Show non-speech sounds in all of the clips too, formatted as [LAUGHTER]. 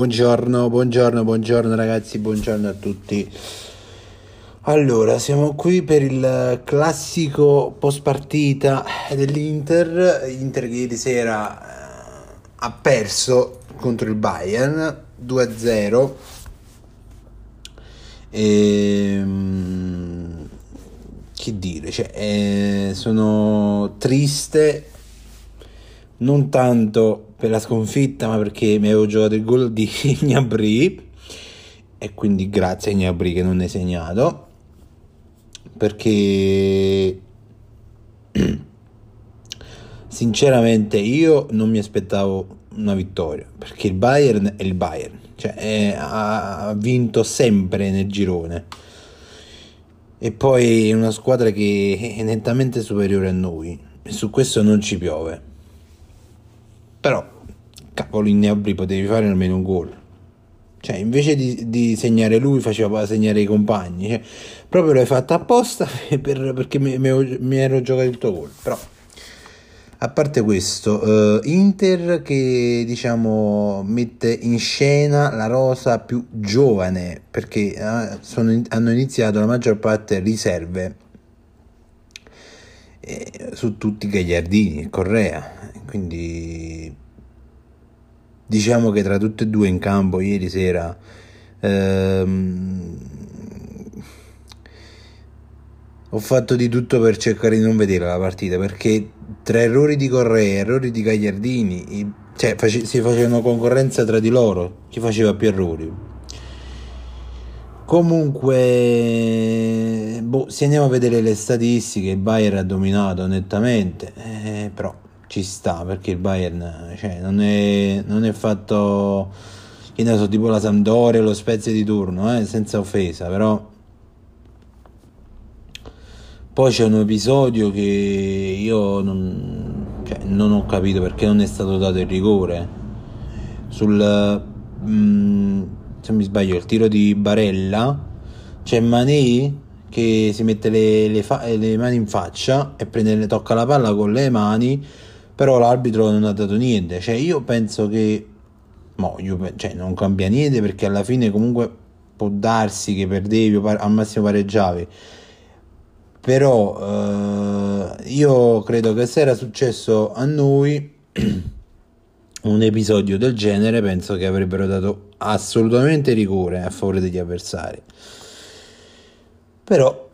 Buongiorno, buongiorno, buongiorno ragazzi, buongiorno a tutti. Allora, siamo qui per il classico post partita dell'Inter, Inter che ieri sera eh, ha perso contro il Bayern 2-0. Ehm, che dire, cioè, eh, sono triste non tanto per la sconfitta, ma perché mi avevo giocato il gol di [LAUGHS] Gnabry. E quindi grazie a Gnabry che non hai segnato. Perché [CLEARS THROAT] sinceramente io non mi aspettavo una vittoria perché il Bayern è il Bayern. Cioè è- ha vinto sempre nel girone. E poi è una squadra che è nettamente superiore a noi. E su questo non ci piove. Però cavolo in Gnabry potevi fare almeno un gol cioè, invece di, di segnare lui, faceva segnare i compagni. Cioè, proprio l'hai fatta apposta [LAUGHS] per- perché mi, mi- mi ero giocato il tuo gol. Però, a parte questo, eh, Inter che diciamo mette in scena la rosa più giovane perché eh, sono hanno iniziato la maggior parte riserve eh, su tutti i gagliardini, Correa. Quindi diciamo che tra tutte e due in campo ieri sera ehm, ho fatto di tutto per cercare di non vedere la partita perché tra errori di Correa e errori di Gagliardini cioè, face- si facevano concorrenza tra di loro chi faceva più errori. Comunque boh, se andiamo a vedere le statistiche il Bayern ha dominato nettamente eh, però ci sta perché il Bayern cioè, non, è, non è fatto che ne so tipo la Sampdoria lo Spezia di turno eh, senza offesa però poi c'è un episodio che io non, cioè, non ho capito perché non è stato dato il rigore. Sul mm, se mi sbaglio il tiro di Barella c'è Mané che si mette le, le fa- le mani in faccia e prende, tocca la palla con le mani però l'arbitro non ha dato niente. Cioè io penso che mo, io cioè, non cambia niente perché alla fine comunque può darsi che perdevi o par- al massimo pareggiavi. Però eh, io credo che se era successo a noi [CLEARS THROAT] un episodio del genere penso che avrebbero dato assolutamente rigore a favore degli avversari. Però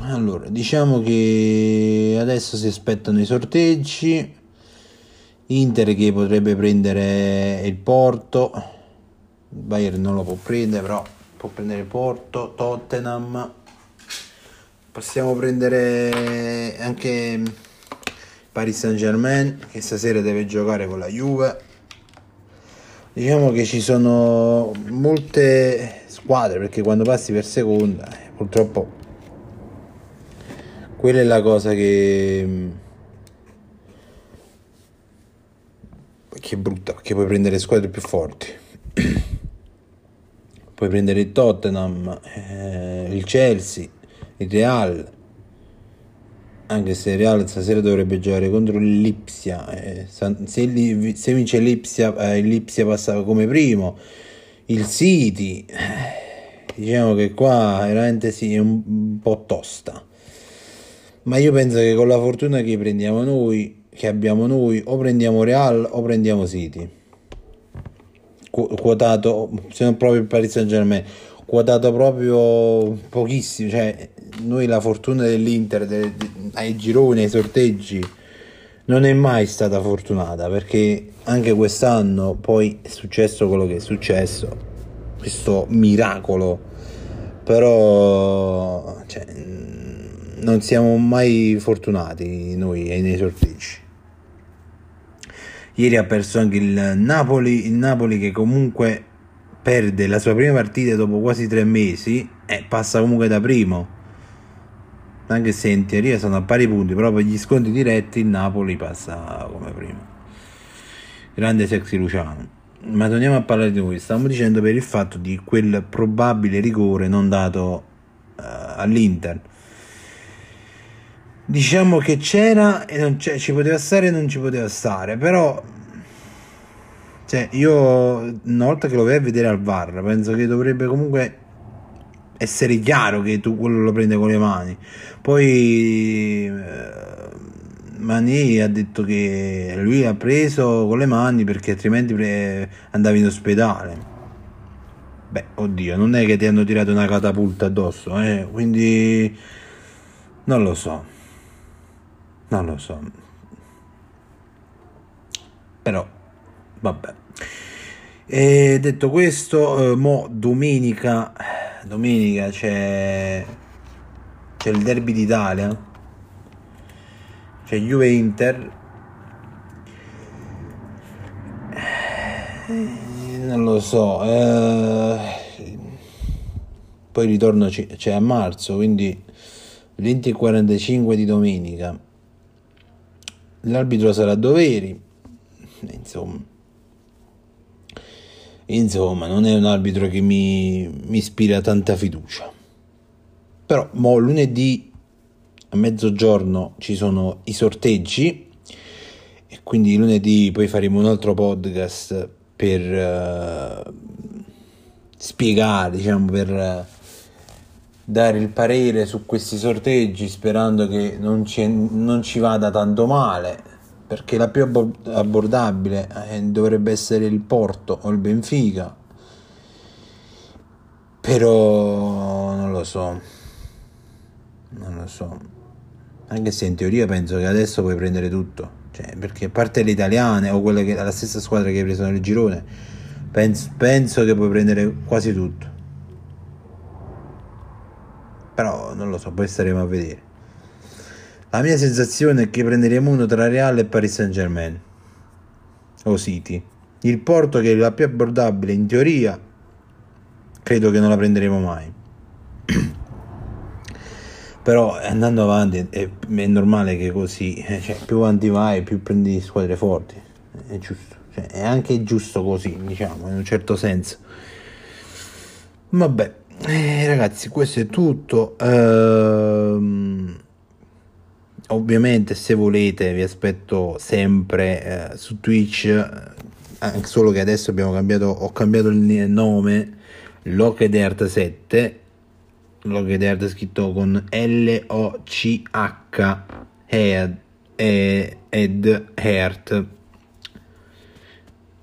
allora diciamo che adesso si aspettano i sorteggi. Inter che potrebbe prendere il Porto. Il Bayern non lo può prendere però può prendere il Porto. Tottenham. Possiamo prendere anche Paris Saint Germain che stasera deve giocare con la Juve. Diciamo che ci sono molte squadre perché quando passi per seconda eh, purtroppo quella è la cosa che che è brutta perché puoi prendere squadre più forti. [CLEARS THROAT] Puoi prendere il Tottenham eh, il Chelsea il Real. Anche se il Real stasera dovrebbe giocare contro l'Ipsia eh, se, se vince l'Ipsia eh, Lipsia passa come primo. Il City eh, diciamo che qua veramente sì è un po' tosta ma io penso che con la fortuna che prendiamo noi che abbiamo noi o prendiamo Real o prendiamo City. Qu- quotato se non proprio il Paris Saint Germain quotato proprio pochissimo cioè noi la fortuna dell'Inter de- de- ai gironi ai sorteggi non è mai stata fortunata perché anche quest'anno poi è successo quello che è successo questo miracolo. Però cioè, non siamo mai fortunati noi nei sorteggi. Ieri ha perso anche il Napoli il Napoli che comunque perde la sua prima partita dopo quasi tre mesi e passa comunque da primo. Anche se in teoria sono a pari punti però per gli scontri diretti il Napoli passa come primo. Grande sexy Luciano. Ma torniamo a parlare di noi stavamo dicendo per il fatto di quel probabile rigore non dato eh, all'Inter diciamo che c'era e non c'è, ci poteva stare e non ci poteva stare però cioè io una volta che lo vai a vedere al VAR penso che dovrebbe comunque essere chiaro che tu quello lo prende con le mani poi eh, Mani ha detto che lui ha preso con le mani perché altrimenti pre- andavi in ospedale beh oddio non è che ti hanno tirato una catapulta addosso eh? quindi non lo so non lo so. Però vabbè. E detto questo eh, mo domenica domenica c'è c'è il derby d'Italia. C'è Juve Inter. Eh, non lo so eh, poi ritorno c'è a marzo quindi 20 e 45 di domenica l'arbitro sarà Doveri insomma. Insomma non è un arbitro che mi, mi ispira tanta fiducia. Però mo lunedì a mezzogiorno ci sono i sorteggi e quindi lunedì poi faremo un altro podcast per eh, spiegare diciamo per eh, dare il parere su questi sorteggi sperando che non ci, non ci vada tanto male perché la più abbor- abbordabile eh, dovrebbe essere il Porto o il Benfica. Però non lo so non lo so. Anche se in teoria penso che adesso puoi prendere tutto cioè, perché a parte le italiane o quelle che la stessa squadra che hai preso nel girone penso, penso che puoi prendere quasi tutto però non lo so poi staremo a vedere. La mia sensazione è che prenderemo uno tra Real e Paris Saint Germain o City. Il Porto che è la più abbordabile in teoria credo che non la prenderemo mai. [CLEARS THROAT] Però andando avanti è, è normale che così eh, cioè, più avanti vai più prendi squadre forti. È giusto. Cioè, è anche giusto così diciamo in un certo senso. Vabbè eh, ragazzi questo è tutto. Ehm, ovviamente se volete vi aspetto sempre eh, su Twitch. Eh, anche solo che adesso abbiamo cambiato ho cambiato il nome Locked Earth 7 Locked Earth scritto con L O C H Head e- Ed Heart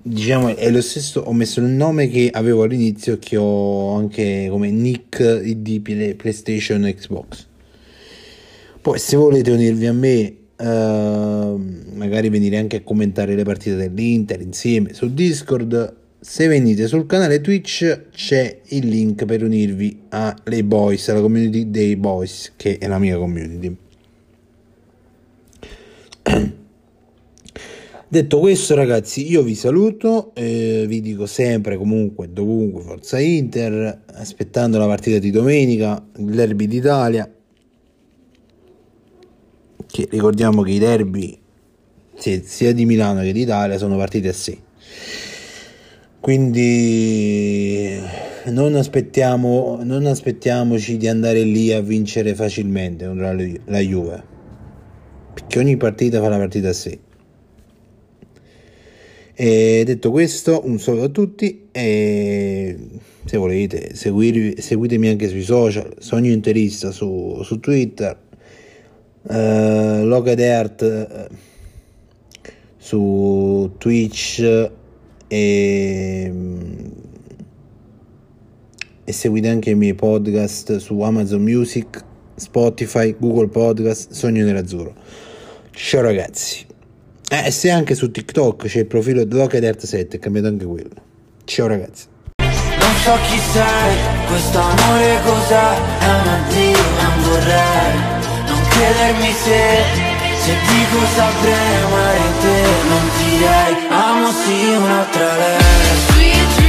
diciamo è lo stesso ho messo il nome che avevo all'inizio che ho anche come nick di Play- PlayStation Xbox poi se volete unirvi a me, ehm, magari venire anche a commentare le partite dell'Inter insieme su Discord, se venite sul canale Twitch c'è il link per unirvi alle boys, alla community dei boys, che è la mia community. Detto questo, ragazzi, io vi saluto, eh, vi dico sempre, comunque, dovunque, Forza Inter, aspettando la partita di domenica, il d'Italia, che ricordiamo che i derby sia- di Milano che d'Italia sono partite a sé. Quindi non, aspettiamo, non aspettiamoci di andare lì a vincere facilmente contro la, la Juve, perché ogni partita fa la partita a sé. E detto questo, un saluto a tutti e se volete seguirvi, seguitemi anche sui social, Sogno Interista su, su Twitter, eh, Logan Earth eh, su Twitch e, e seguite anche i miei podcast su Amazon Music, Spotify, Google Podcast, Sogno Nerazzurro. Ciao ragazzi. Eh, se anche su TikTok c'è il profilo Locked Earth 7, è cambiato anche quello. Ciao ragazzi. Non so chi sei, questo amore cos'è È un addio, non vorrei Non chiedermi se Se dico saprei amare te Non direi Amo sì un'altra lei